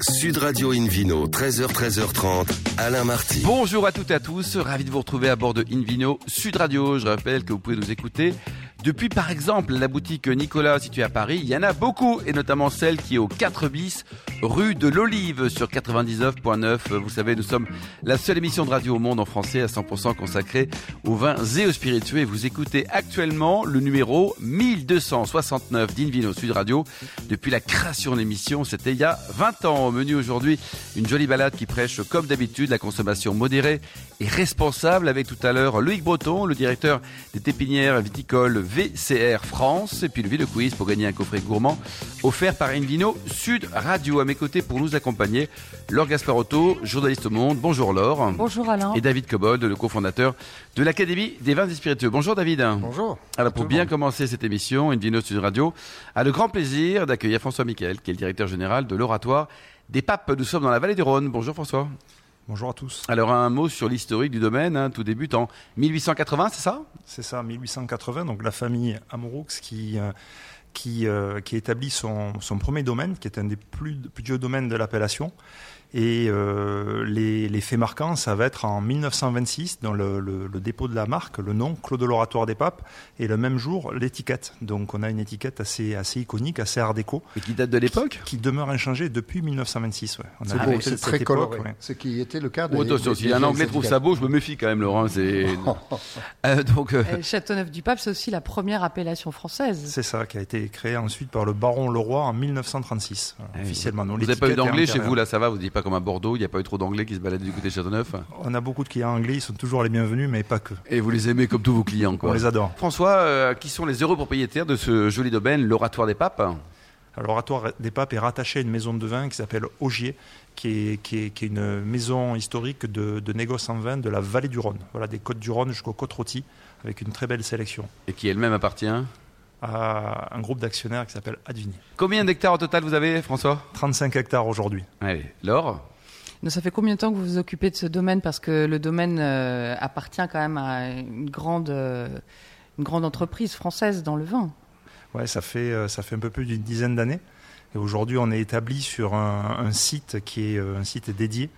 Sud Radio Invino, 13h, 13h30, Alain Marty. Bonjour à toutes et à tous, ravi de vous retrouver à bord de Invino Sud Radio. Je rappelle que vous pouvez nous écouter depuis par exemple la boutique Nicolas située à Paris. Il y en a beaucoup et notamment celle qui est au 4 bis rue de l'Olive sur 99.9. Vous savez, nous sommes la seule émission de radio au monde en français à 100% consacrée aux vins et aux spiritueux vous écoutez actuellement le numéro 1269 d'Invino Sud Radio. Depuis la création de l'émission, c'était il y a 20 ans. Au menu aujourd'hui, une jolie balade qui prêche comme d'habitude la consommation modérée et responsable avec tout à l'heure Loïc Breton, le directeur des tépinières viticoles VCR France et puis le Ville Quiz pour gagner un coffret gourmand offert par Invino Sud Radio. À mes côtés pour nous accompagner, Laure Gasparotto, journaliste au Monde. Bonjour Laure. Bonjour Alain. Et David Cobold, le cofondateur de l'Académie des vins et spiritueux. Bonjour David. Bonjour. Alors pour bien commencer cette émission, Invino Sud Radio a le grand plaisir d'accueillir François Michael, qui est le directeur général de l'Oratoire des Papes. Nous sommes dans la vallée du Rhône. Bonjour François. Bonjour à tous. Alors un mot sur l'historique du domaine, hein, tout débute en 1880, c'est ça? C'est ça, 1880, donc la famille Amouroux qui, euh, qui, euh, qui établit son, son, premier domaine, qui est un des plus, plus vieux domaines de l'appellation. Et euh, les, les, faits marquants, ça va être en 1926, dans le, le, le, dépôt de la marque, le nom, Clos de l'Oratoire des Papes, et le même jour, l'étiquette. Donc on a une étiquette assez, assez iconique, assez art déco. Et qui date de l'époque? qui, qui, demeure inchangée depuis 1926. Ouais. C'est très coloré. Ouais. Ce qui était le cas de. Oh, attention, si un Anglais trouve ça beau, je me méfie quand même, Laurent. C'est. euh, donc. Euh... Châteauneuf-du-Pape, c'est aussi la première appellation française. C'est ça, qui a été créée ensuite par le baron Leroy en 1936, voilà, Eh officiellement. vous n'avez pas eu d'anglais chez vous, là, ça va Vous dites pas comme à Bordeaux, il n'y a pas eu trop d'anglais qui se baladent du côté de Châteauneuf On a beaucoup de clients anglais, ils sont toujours les bienvenus, mais pas que. Et vous les aimez comme tous vos clients, quoi. On les adore. François, euh, qui sont les heureux propriétaires de ce joli domaine, l'Oratoire des Papes L'Oratoire des Papes est rattaché à une maison de vin qui s'appelle Augier, qui est, qui, est, qui est, une maison historique de, de négoce en vin de la vallée du Rhône, voilà, des côtes du Rhône jusqu'aux côtes rôties, avec une très belle sélection. Et qui elle-même appartient à un groupe d'actionnaires qui s'appelle Advini. Combien d'hectares au total vous avez, François? 35 hectares aujourd'hui. Allez, Laure? Ça fait combien de temps que vous vous occupez de ce domaine? Parce que le domaine euh, appartient quand même à une grande, euh, une grande entreprise française dans le vin. Ouais, ça fait, ça fait un peu plus d'une dizaine d'années. Et aujourd'hui, on est établi sur un, un, site qui est un site dédié,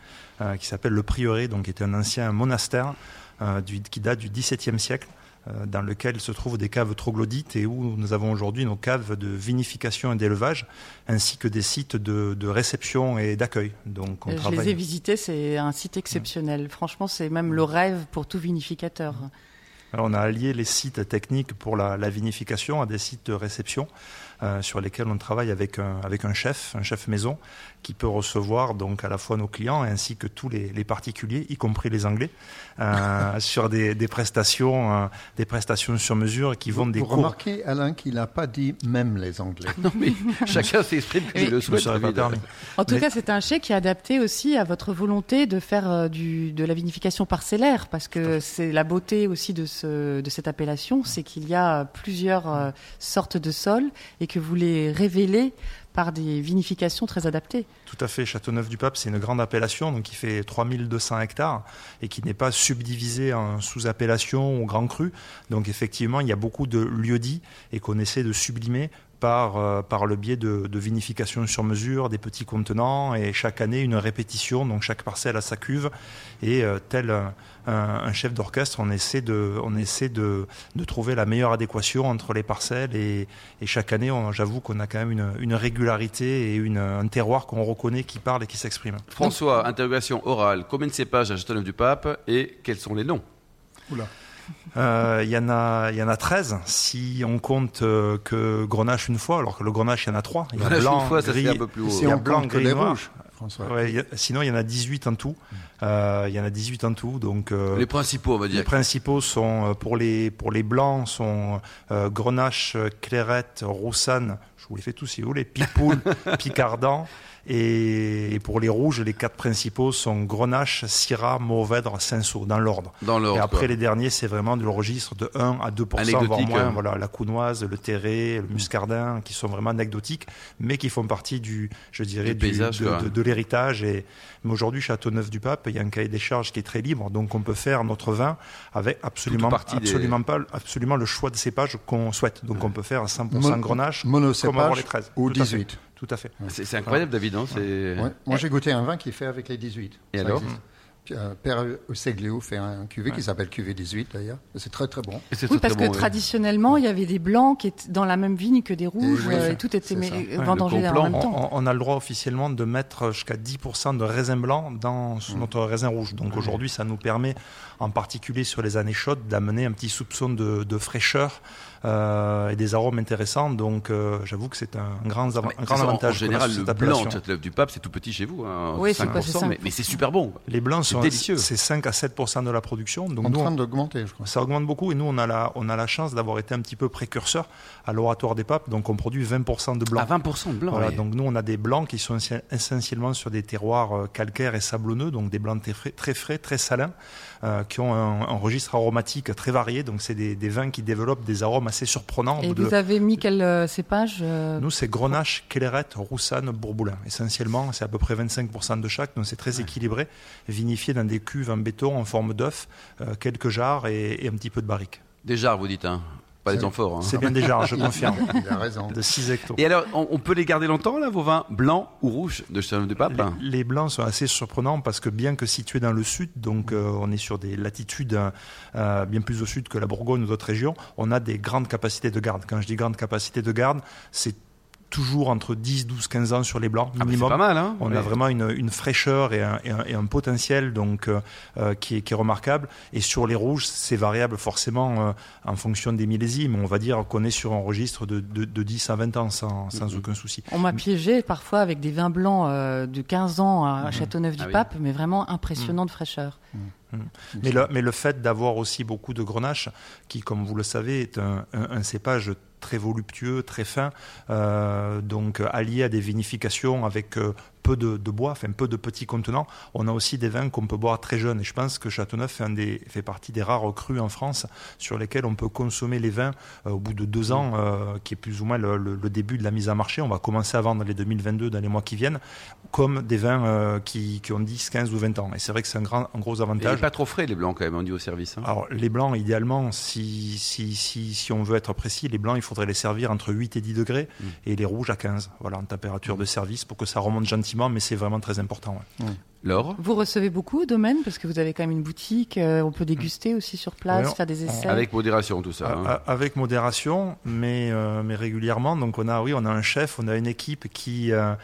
euh, qui s'appelle le Prieuré, donc qui est un ancien monastère euh, du, qui date du XVIIe siècle euh, dans lequel se trouvent des caves troglodytes et où nous avons aujourd'hui nos caves de vinification et d'élevage, ainsi que des sites de, de réception et d'accueil. Donc, on Je travaille... les ai visités, c'est un site exceptionnel. Ouais. Franchement, c'est même le rêve pour tout vinificateur. Alors, on a allié les sites techniques pour la, la vinification à des sites de réception. Euh, sur lesquels on travaille avec un, avec un chef, un chef maison, qui peut recevoir donc à la fois nos clients ainsi que tous les, les particuliers, y compris les Anglais, euh, sur des, des prestations, euh, des prestations sur mesure qui vont vous, des vous cours. remarquez, Alain, qu'il n'a pas dit même les Anglais. Non, mais chacun s'exprime comme le souhaite. En tout mais... cas, c'est un chèque qui est adapté aussi à votre volonté de faire euh, du, de la vinification parcellaire, parce que c'est la beauté aussi de, ce, de cette appellation, c'est qu'il y a plusieurs euh, sortes de sols et que vous les révélez par des vinifications très adaptées. Tout à fait. Châteauneuf-du-Pape, c'est une grande appellation, donc qui fait 3200 hectares et qui n'est pas subdivisée en sous-appellations ou grands crus. Donc effectivement, il y a beaucoup de lieux-dits et qu'on essaie de sublimer par, euh, par le biais de, de, vinification sur mesure, des petits contenants, et chaque année une répétition, donc chaque parcelle a sa cuve, et euh, tel un, un chef d'orchestre, on essaie, de, on essaie de, de, trouver la meilleure adéquation entre les parcelles, et, et chaque année, j'avoue qu'on a quand même une, une régularité et une, un terroir qu'on reconnaît, qui parle et qui s'exprime. François, interrogation orale, combien de cépages à Châteauneuf-du-Pape, et quels sont les noms? Oula. Il euh, y, en a, y en a 13 si on compte euh, que Grenache une fois, alors que le Grenache, il y en a 3. Il y a Grenache blanc, une fois, gris, ça un peu plus haut. Si on blanc, gris, les noir. Ouais, y a, sinon, il y en a 18 en tout. Euh, il y en a 18 en tout. Donc, euh, les principaux, on va dire. Les principaux sont, euh, pour les, pour les blancs, sont euh, Grenache, Clairette, Roussanne, je vous les fais tous si vous voulez, Pipoule, Picardant. Et, et, pour les rouges, les quatre principaux sont Grenache, Syrah, Mourvèdre, Cinsault, dans l'ordre. Dans l'ordre. Et après, quoi. les derniers, c'est vraiment de le registre de 1 à 2% voire moins. Hein. Voilà, la Counoise, le Terré, le Muscardin, qui sont vraiment anecdotiques, mais qui font partie du, je dirais, du paysage, de, de, de l'héritage. Et mais aujourd'hui, Châteauneuf-du-Pape, il y a un cahier des charges qui est très libre, donc on peut faire notre vin avec absolument, absolument des... pas, absolument le choix de cépage qu'on souhaite. Donc on peut faire 100% Mon, Grenache, monocépage comme avoir les 13. ou 18. Tout à fait. C'est incroyable, David. Hein, Moi, j'ai goûté un vin qui est fait avec les 18. Et alors euh, Père Seglio fait un cuvée qui s'appelle cuvée 18 d'ailleurs. C'est très très bon. Oui, parce que traditionnellement, il y avait des blancs qui étaient dans la même vigne que des rouges et, euh, tout était vendangé en même temps. On, a le droit officiellement de mettre jusqu'à 10% de raisin blanc dans mm. notre raisin rouge. Donc aujourd'hui, ça nous permet, en particulier sur les années chaudes, d'amener un petit soupçon de, de fraîcheur euh, et des arômes intéressants. Donc euh, j'avoue que c'est un grand, un grand avantage. En général, le blanc de du pape, c'est tout petit chez vous. Hein, oui, 5%, mais, mais c'est super bon. Les blancs sont délicieux. C'est 5 à 7% de la production. Donc en train d'augmenter, je crois. Ça augmente beaucoup et nous, on a la, on a la chance d'avoir été un petit peu précurseur à l'oratoire des papes. Donc on produit 20% de blanc. À 20% de blanc. Voilà, Donc nous, on a des blancs qui sont essentiellement sur des terroirs euh, calcaires et sablonneux, donc des blancs très frais, très, frais, très salins. Euh, qui ont un, registre aromatique très varié. Donc, c'est des, vins qui développent des arômes assez surprenants. Et vous avez mis quel euh, cépage euh Nous, c'est Grenache, Kellerette, Roussanne, Bourboulin. Essentiellement, c'est à peu près 25% de chaque. Donc, c'est très équilibré, vinifié dans des cuves en béton en forme d'œuf, quelques jarres et, et, un petit peu de barrique. Des jarres, vous dites, hein pas les amphores. Hein. C'est bien déjà, je confirme. Il a raison. De 6 hectos. Et alors, on, peut les garder longtemps, là, vos vins blancs ou rouges de Châteauneuf du Pape les, blancs sont assez surprenants parce que bien que situés dans le sud, donc euh, on est sur des latitudes euh, bien plus au sud que la Bourgogne ou d'autres régions, on a des grandes capacités de garde. Quand je dis grande capacité de garde, c'est toujours entre 10, 12, 15 ans sur les blancs ah, minimum. pas mal, hein On a vraiment une, une fraîcheur et un, et, un, potentiel donc euh, euh, qui, est, qui, est, remarquable. Et sur les rouges, c'est variable forcément euh, en fonction des millésimes. On va dire qu'on est sur un registre de, de, de 10 à 20 ans sans, sans aucun souci. On m'a piégé parfois avec des vins blancs de 15 ans à. Châteauneuf-du-Pape, ah mais vraiment impressionnant mm. de fraîcheur. Mm. Mais, le, mais le fait d'avoir aussi beaucoup de grenache, qui, comme vous le savez, est un, un, un cépage très voluptueux, très fin, euh, donc allié à des vinifications avec euh, peu de, bois, enfin peu de petits contenants. On a aussi des vins qu'on peut boire très jeunes. Et je pense que Châteauneuf fait, un des, fait partie des rares crus en France sur lesquels on peut consommer les vins euh, au bout de deux ans, euh, qui est plus ou moins le, début de la mise en marché. On va commencer à vendre les 2022 dans les mois qui viennent, comme des vins euh, qui, qui, ont 10, 15 ou 20 ans. Et c'est vrai que c'est un, grand, un gros avantage. Et pas trop frais les blancs quand même, on dit au service. Hein. Alors les blancs, idéalement, si, si, si, si, on veut être précis, les blancs, il faudrait les servir entre 8 et 10 degrés mm. et les rouges à 15, voilà, en température de service pour que ça remonte gentiment, mais c'est vraiment très important. Laure Vous recevez beaucoup au domaine parce que vous avez quand même une boutique, euh, on peut déguster aussi sur place, faire des essais. Avec modération tout ça. Hein. Avec modération, mais, euh, mais régulièrement. Donc on a, oui, on a un chef, on a une équipe qui, euh,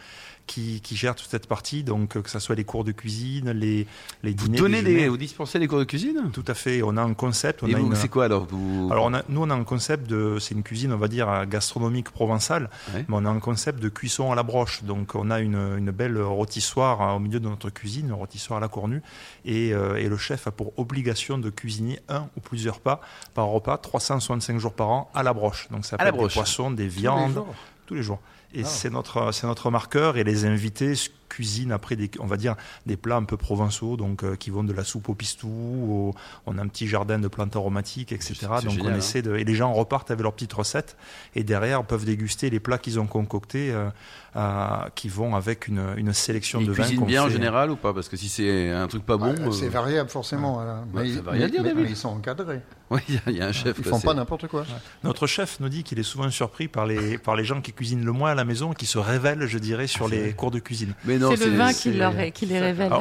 qui, qui, gère toute cette partie, donc euh, que ce soit les cours de cuisine, les, les dîners. Vous donnez des, vous dispensez des cours de cuisine? Tout à fait. On a un concept. On Et vous, c'est quoi alors Alors on a, nous, on a un concept de, c'est une cuisine, on va dire gastronomique provençale, mais on a un concept de cuisson à la broche. Donc on a une, une belle rôtissoire hein, au milieu de notre cuisine, une rôtissoire à la cornue, et, euh, et le chef a pour obligation de cuisiner un ou plusieurs pas par repas, 365 jours par an à la broche. Donc ça peut être des poissons, des viandes, tous les jours. Et ah. c'est notre, c'est notre marqueur. Et les invités cuisine après des, on va dire, des plats un peu provençaux, donc euh, qui vont de la soupe au pistou, on a un petit jardin de plantes aromatiques, etc. Donc on essaie hein. de, et les gens repartent avec leurs petites recettes et derrière peuvent déguster les plats qu'ils ont concoctés, euh, euh, qui vont avec une, une sélection Ils de vins. Ils cuisinent bien en général ou pas? Parce que si c'est un truc pas bon, c'est variable forcément. Mais, ils sont encadrés. Oui, il y, a un chef. Ils font pas n'importe quoi. Notre chef nous dit qu'il est souvent surpris par les par les gens qui cuisinent le moins à la maison, qui se révèlent, je dirais, sur ah, les cours de cuisine. Mais c'est le vin qui, leur qui les révèle.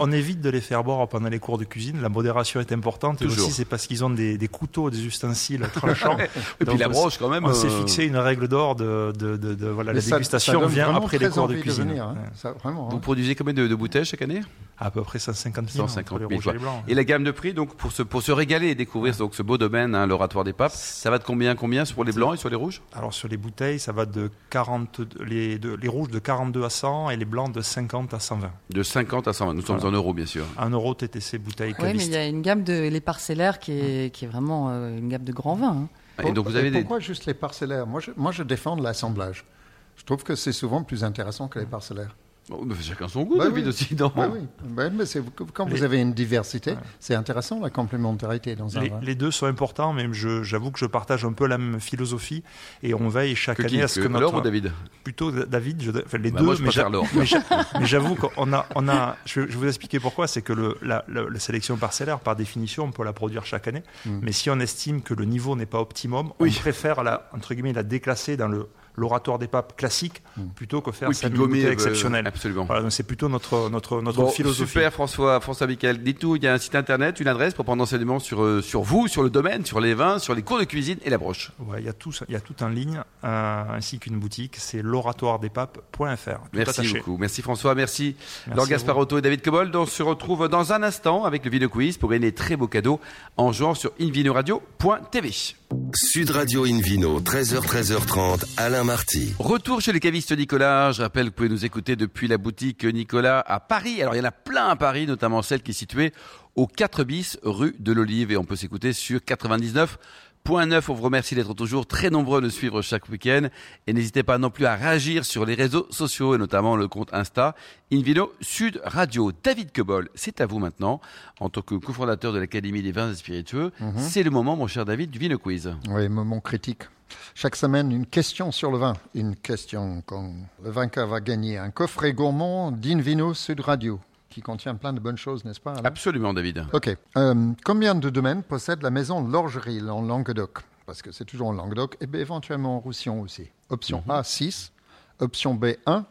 on, évite, de les faire boire pendant les cours de cuisine. La modération est importante. Et aussi, c'est parce qu'ils ont des, couteaux, des ustensiles tranchants. et puis la broche, quand même. On s'est euh, fixé une règle d'or de, de, voilà, la dégustation vient après les cours de cuisine. Hein. Vous hein. produisez combien de, bouteilles chaque année? À peu près 150 000. 150 000 et, la gamme de prix, donc pour se, pour se régaler et découvrir donc, ce beau domaine, hein, l'oratoire des papes, ça va de combien combien sur les blancs et sur les rouges? Alors sur les bouteilles, ça va de 40, les, les rouges de 42 à 100 et les blancs de 50 à 120. De 50 à 120. Nous sommes en euros, bien sûr. Un euro TTC bouteille Oui, mais il y a une gamme de les parcellaires qui est, qui est vraiment euh, une gamme de grands vins. Hein. Et donc vous avez pourquoi juste les parcellaires? Moi je, moi, je défends l'assemblage. Je trouve que c'est souvent plus intéressant que les parcellaires. Oh, chacun son goût, bah David aussi. Non bah oui. Bah, mais quand vous avez une diversité, c'est intéressant la complémentarité dans un les, les deux sont importants, mais j'avoue que je partage un peu la même philosophie et on veille chaque année à ce que, notre. ou David? Plutôt David, je... enfin, les deux. Moi, je mais j'avoue qu'on a, on a. Je vais vous expliquer pourquoi. C'est que le, la, la, sélection parcellaire, par définition, on peut la produire chaque année. Hmm. Mais si on estime que le niveau n'est pas optimum, on préfère la entre guillemets la déclasser dans le l'oratoire des papes classique plutôt que faire Oui, cette euh, exceptionnelle. absolument. Voilà, c'est plutôt notre, notre, notre Bon, philosophie. super François, François Michael. Dites-nous, il y a un site internet, une adresse pour prendre enseignement sur, euh, sur vous, sur le domaine, sur les vins, sur les cours de cuisine et la broche. Ouais, il y a tout, il y a tout en ligne, euh, ainsi qu'une boutique, c'est l'oratoiredespapes.fr. Merci attaché. beaucoup. Merci François, merci, Merci Laure Gasparotto et David Cobold. On se retrouve dans un instant avec le Vino Quiz pour gagner très beaux cadeaux en jouant sur invinoradio.tv. Sud Radio Invino, 13h, 13h30, Alain Retour chez les cavistes Nicolas. Je rappelle que vous pouvez nous écouter depuis la boutique Nicolas à Paris. Alors il y en a plein à Paris, notamment celle qui est située au 4 bis rue de l'Olive et on peut s'écouter sur 99.9. On vous remercie d'être toujours très nombreux de nous suivre chaque week-end et n'hésitez pas non plus à réagir sur les réseaux sociaux et notamment le compte Insta Invino Sud Radio. David Kebol, c'est à vous maintenant en tant que cofondateur de l'Académie des vins et spiritueux. C'est le moment, mon cher David, du Vino Quiz. Oui, moment critique. Chaque semaine, une question sur le vin. Une question quand le vainqueur va gagner un coffret gourmand d'Invino Sud Radio, qui contient plein de bonnes choses, n'est-ce pas Alain? Absolument, David. Ok. Euh, combien de domaines possède la maison Lorgerie en Languedoc? Parce que c'est toujours en Languedoc, et éventuellement en Roussillon aussi. Option A, 6. Option B, 1.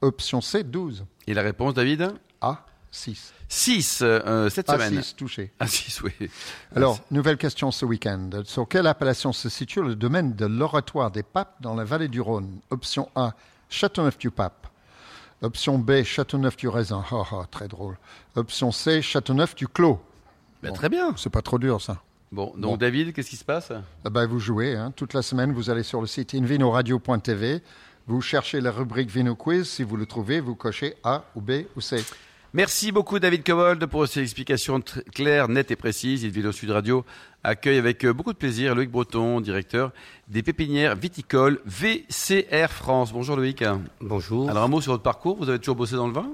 Option C, 12. Et la réponse, David? A, 6. 6 euh, cette A, semaine. 6 touché. Ah, 6, oui. Alors, nouvelle question ce week-end. Sur quelle appellation se situe le domaine de l'oratoire des papes dans la vallée du Rhône? Option A, Châteauneuf-du-Pape. Option B, Châteauneuf-du-Raisin. Ah, ah, très drôle. Option C, Châteauneuf-du-Clos. Bah, Bon. Très bien. C'est pas trop dur, ça. Bon, donc Bon. David, qu'est-ce qui se passe? Ah ben, vous jouez. hein. Toute la semaine, vous allez sur le site invinoradio.tv. Vous cherchez la rubrique Vino Quiz. Si vous le trouvez, vous cochez A ou B ou C. Merci beaucoup David Cobold pour ces explications claires, nettes et précises. Il Vidéo Sud Radio accueille avec euh, beaucoup de plaisir Loïc Breton, directeur des pépinières viticoles VCR France. Bonjour Loïc. Bonjour. Alors un mot sur votre parcours, vous avez toujours bossé dans le vin?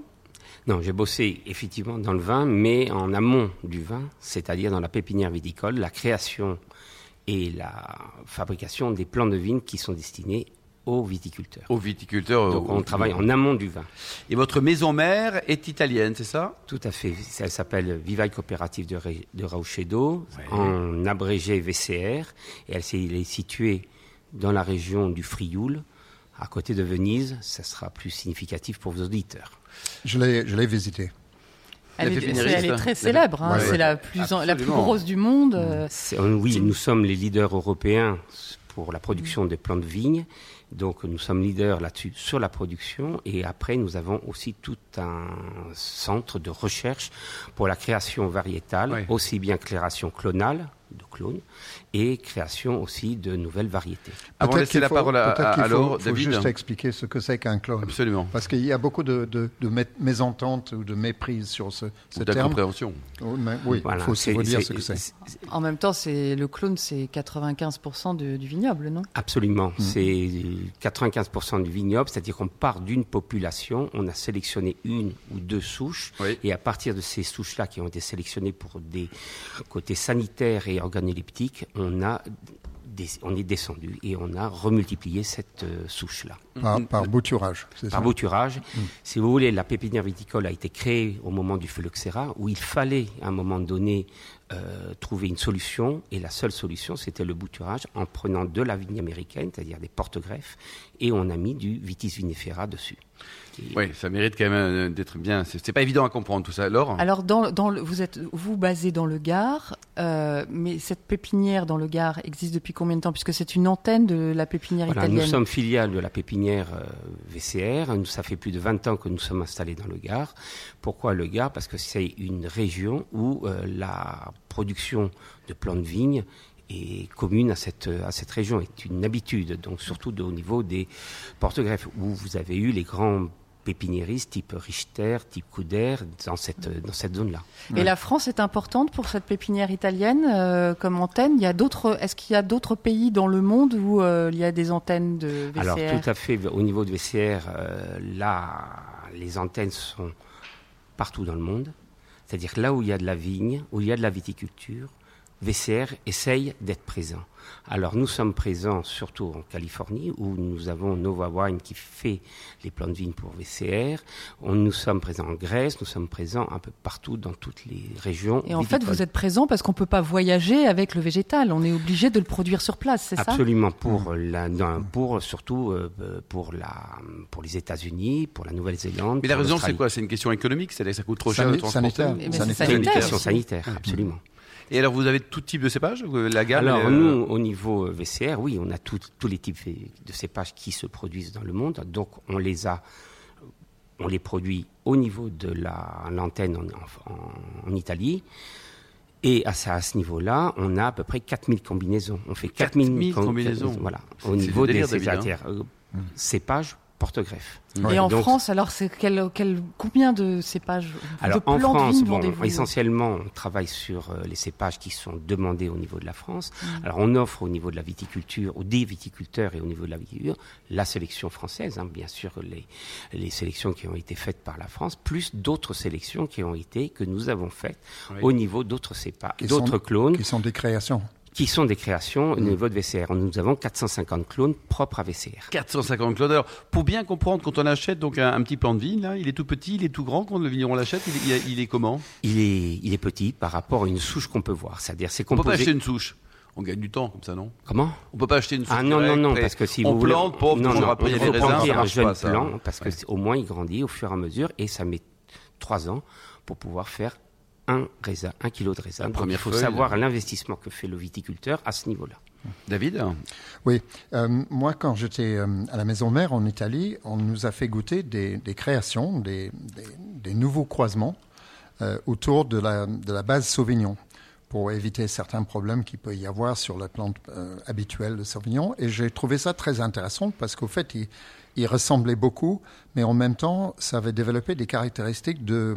Non, j'ai bossé effectivement dans le vin, mais en amont du vin, c'est-à-dire dans la pépinière viticole, la création et la fabrication des plants de vignes qui sont destinés aux viticulteurs. Aux viticulteurs. Donc on travaille en amont du vin. Et votre maison mère est italienne, c'est ça? Tout à fait. Elle s'appelle Vivaille Coopérative de, Rauchedo, Ouais. en abrégé VCR, et elle, est située dans la région du Frioul, à côté de Venise. Ça sera plus significatif pour vos auditeurs. Je l'ai je l'ai visité. Elle, est, elle est très célèbre. hein. Ouais, c'est ouais. la plus, en- la plus grosse du monde. euh, oui, nous sommes les leaders européens pour la production des plants de vigne. Donc nous sommes leaders là-dessus sur la production. Et après, nous avons aussi tout un centre de recherche pour la création variétale, aussi bien création clonale de clones et création aussi de nouvelles variétés. Avant de Peut-être laisser qu'il la faut- parole à, peut-être à- qu'il à faut- David. juste expliquer ce que c'est qu'un clone. Absolument. Parce qu'il y a beaucoup de, de, de mé- mésententes ou de méprise sur ce, ce Ou terme. d'incompréhension. Oui, mais- oui, Voilà, il faut aussi dire ce que c'est. En même temps, c'est le clone, c'est 95% de- du vignoble, non? Absolument. C'est 95% du vignoble, c'est-à-dire qu'on part d'une population, on a sélectionné une ou deux souches, Oui. et à partir de ces souches-là qui ont été sélectionnées pour des côtés sanitaires et organoleptiques, on a des- on est descendu et on a remultiplié cette euh, souche-là. Par, par bouturage, c'est Par ça bouturage, si vous voulez, la pépinière viticole a été créée au moment du phylloxéra, où il fallait, à un moment donné, euh, trouver une solution, et la seule solution, c'était le bouturage, en prenant de la vigne américaine, c'est-à-dire des porte-greffes, et on a mis du vitis vinifera dessus. Et- Oui, ça mérite quand même euh, d'être bien. C'est pas évident à comprendre tout ça. Laure Alors, dans, dans le- vous êtes vous basé dans le Gard, euh, mais cette pépinière dans le Gard existe depuis combien de temps? Puisque c'est une antenne de la pépinière Voilà, nous italienne. sommes filiales de la pépinière VCR. Nous, ça fait plus de 20 ans que nous sommes installés dans le Gard. Pourquoi le Gard? Parce que c'est une région où euh, la production de plants de vigne est commune à cette, à cette région, est une habitude, donc surtout de- au niveau des porte-greffes, où vous avez eu les grands pépiniéristes type Richter, type Couder, dans cette, dans cette zone-là. Et la France est importante pour cette pépinière italienne euh, comme antenne. Il y a d'autres. Est-ce qu'il y a d'autres pays dans le monde où euh, il y a des antennes de VCR Alors tout à fait, au niveau de VCR, euh, là, les antennes sont partout dans le monde. C'est-à-dire là où il y a de la vigne, où il y a de la viticulture, VCR essaye d'être présent. Alors nous sommes présents surtout en Californie où nous avons Nova Wine qui fait les plants de vigne pour VCR. On, nous sommes présents en Grèce, nous sommes présents un peu partout dans toutes les régions. Et en fait, vous êtes présent parce qu'on peut pas voyager avec le végétal. On est obligé de le produire sur place, c'est ça? Absolument pour la, pour surtout euh, pour la pour les États-Unis, pour la Nouvelle-Zélande. Mais la raison c'est quoi? C'est une question économique, c'est-à-dire que ça coûte trop cher de transporter? Sanitaire. C'est une question sanitaire, absolument. Et alors, vous avez tout type de cépages? La gamme Alors, nous, au niveau euh, VCR, oui, on a tous les types de cépages qui se produisent dans le monde. Donc, on les a, on les produit au niveau de l'antenne en, en, Italie. Et à, à ce niveau-là, on a à peu près 4000 combinaisons. On fait 4000 combinaisons. Voilà, au niveau des hein. euh, cépages porte-greffe. Et en France, alors, c'est quel, quel, combien de cépages? Alors, de en France, bon, essentiellement, on travaille sur euh, les cépages qui sont demandés au niveau de la France. Mm. Alors, on offre au niveau de la viticulture, ou des viticulteurs et au niveau de la viticulture, la sélection française, hein, bien sûr, les, les sélections qui ont été faites par la France, plus d'autres sélections qui ont été, que nous avons faites au niveau d'autres cépages, d'autres clones. Qui sont des créations qui sont des créations au mm. niveau de VCR. Nous avons 450 clones propres à VCR. 450 clones. Alors, pour bien comprendre, quand on achète donc un, petit plan de vigne, là, il est tout petit, il est tout grand quand le vigneron l'achète, il, il, est comment? Il est, il est petit par rapport à une souche qu'on peut voir. C'est-à-dire, c'est composé... On peut pas acheter une souche on gagne du temps comme ça, non? Comment? On peut pas acheter une souche. Ah non, non, non, parce que si on vous plante, pauvre, non, non, après il y a des raisins, un jeune plant, parce que au moins il grandit au fur et à mesure, et ça met trois ans pour pouvoir faire un raisin, un kilo de raisin. il faut savoir l'investissement que fait le viticulteur à ce niveau-là. David Oui, euh, moi quand j'étais euh, à la maison mère en Italie, on nous a fait goûter des, créations, des, nouveaux croisements euh, autour de la, de la base Sauvignon pour éviter certains problèmes qu'il peut y avoir sur la plante habituelle de Sauvignon. Et j'ai trouvé ça très intéressant parce qu'au fait, il, il ressemblait beaucoup, mais en même temps, ça avait développé des caractéristiques de,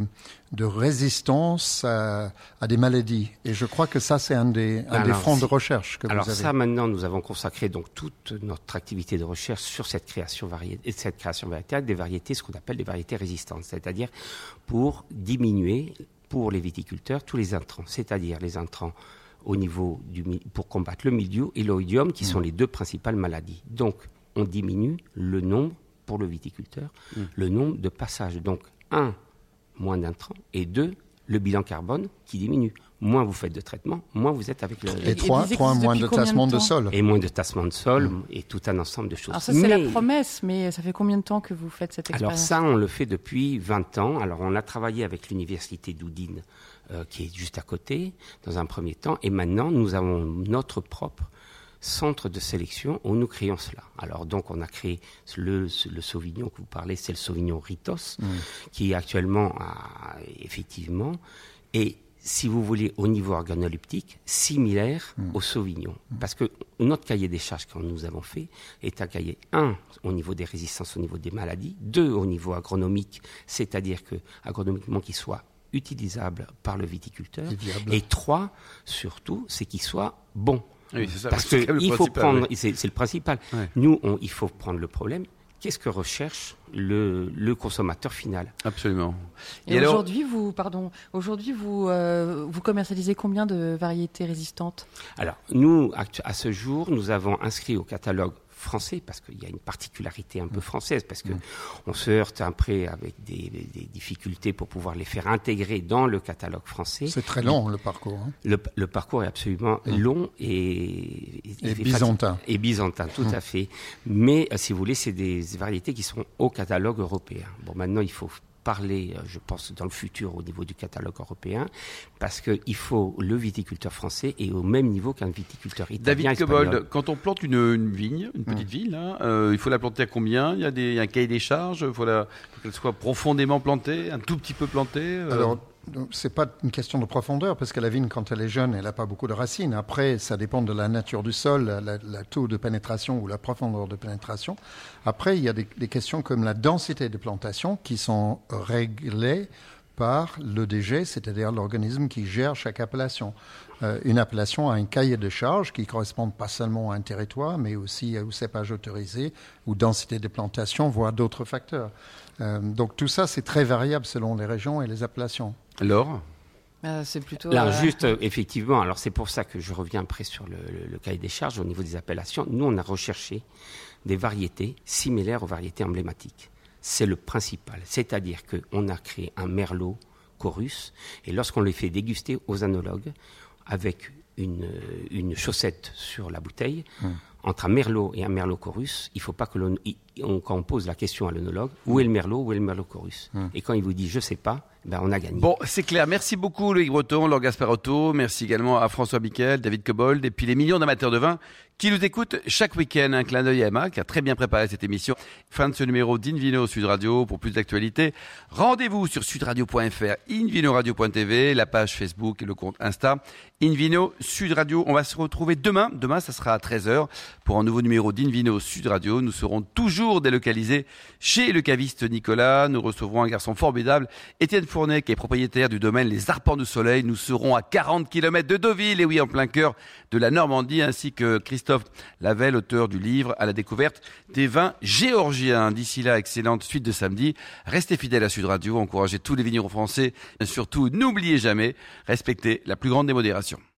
de résistance à, des maladies. Et je crois que ça, c'est un des, un des fronts de recherche que vous avez. Alors ça, maintenant, nous avons consacré donc toute notre activité de recherche sur cette création variété, cette création variétale des variétés, ce qu'on appelle des variétés résistantes, c'est-à-dire pour diminuer pour les viticulteurs tous les intrants, c'est-à-dire les intrants au niveau du pour combattre le mildiou et l'oïdium, qui mmh. sont les deux principales maladies. Donc on diminue le nombre, pour le viticulteur, mm. le nombre de passages. Donc, un, moins d'intrants, et deux, le bilan carbone qui diminue. Moins vous faites de traitement, moins vous êtes avec le. Et trois, moins de tassement de, sol. Et moins de tassement de sol, mm. et tout un ensemble de choses. Alors, ça, c'est la promesse, mais ça fait combien de temps que vous faites cette expérience Alors, ça, on le fait depuis 20 ans. Alors, on a travaillé avec l'université d'Oudine, euh, qui est juste à côté, dans un premier temps, et maintenant, nous avons notre propre centre de sélection où nous créons cela. Alors donc on a créé le, le Sauvignon que vous parlez, c'est le Sauvignon Ritos, mm. qui est actuellement effectivement et si vous voulez, au niveau organoleptique, similaire mm. au Sauvignon. Mm. Parce que notre cahier des charges que nous avons fait est un cahier, un, au niveau des résistances, au niveau des maladies, deux, au niveau agronomique, c'est-à-dire que, agronomiquement, qu'il soit utilisable par le viticulteur, et trois, surtout, c'est qu'il soit bon. Oui, ça, Parce qu'il faut prendre, c'est le principal. Nous, il faut prendre le problème. Qu'est-ce que recherche le, le, consommateur final Absolument. Et, aujourd'hui, vous, pardon, aujourd'hui vous, euh, vous commercialisez combien de variétés résistantes? Alors, nous, à ce jour, nous avons inscrit au catalogue français, parce qu'il y a une particularité un peu mm. française, parce que mm. on se heurte après avec des, difficultés pour pouvoir les faire intégrer dans le catalogue français. C'est très long le parcours. Hein. Le, parcours est absolument mm. long et, et, byzantin. Et byzantin, tout à fait. Mais euh, si vous voulez, c'est des variétés qui sont au catalogue européen. Bon, maintenant il faut parler, euh, je pense, dans le futur au niveau du catalogue européen, parce qu'il faut le viticulteur français est au même niveau qu'un viticulteur italien. David Cobold, quand on plante une, vigne, une petite mmh. vigne, euh, il faut la planter à combien? Il y, a des, un cahier des charges, il faut qu'elle soit profondément plantée, un tout petit peu plantée euh? C'est pas une question de profondeur, parce que la vigne, quand elle est jeune, elle n'a pas beaucoup de racines. Après, ça dépend de la nature du sol, la, taux de pénétration ou la profondeur de pénétration. Après, il y a des, questions comme la densité de plantation qui sont réglées par l'EDG, c'est-à-dire l'organisme qui gère chaque appellation. Euh, une appellation a un cahier de charges qui correspond pas seulement à un territoire, mais aussi au cépage autorisé, ou densité de plantation, voire d'autres facteurs. Euh, donc tout ça, c'est très variable selon les régions et les appellations. Alors Euh, c'est plutôt. Là, euh, juste, euh, effectivement, alors c'est pour ça que je reviens après sur le, le- le cahier des charges au niveau des appellations. Nous, on a recherché des variétés similaires aux variétés emblématiques. C'est le principal. C'est-à-dire qu'on a créé un merlot chorus, et lorsqu'on les fait déguster aux anologues, avec une, une chaussette sur la bouteille, entre un merlot et un merlot chorus, il faut pas que l'on, il- on- quand on pose la question à l'onologue, où est le merlot, où est le merlot chorus Et quand il vous dit je sais pas, ben on a gagné. Bon, c'est clair. Merci beaucoup Loïc Breton, Laure Gasparotto. Merci également à François Biquel, David Cobold et puis les millions d'amateurs de vin qui nous écoutent chaque week-end. Un clin d'œil à Emma qui a très bien préparé cette émission. Fin de ce numéro d'Invino Sud Radio. Pour plus d'actualités, rendez-vous sur sudradio.fr, invinoradio.tv, la page Facebook et le compte Insta. Invino Sud Radio. On va se retrouver demain. Demain, ça sera à 13h pour un nouveau numéro d'Invino Sud Radio. Nous serons toujours délocalisés chez le caviste Nicolas. Nous recevrons un garçon formidable, Étienne Fournet, qui est propriétaire du domaine Les Arpents du Soleil. Nous serons à 40 km de Deauville, et oui, en plein cœur de la Normandie, ainsi que Christophe Lavelle, auteur du livre À la découverte des vins géorgiens. D'ici là, excellente suite de samedi. Restez fidèles à Sud Radio, encouragez tous les vignerons français. Et surtout, n'oubliez jamais, respectez la plus grande démodération.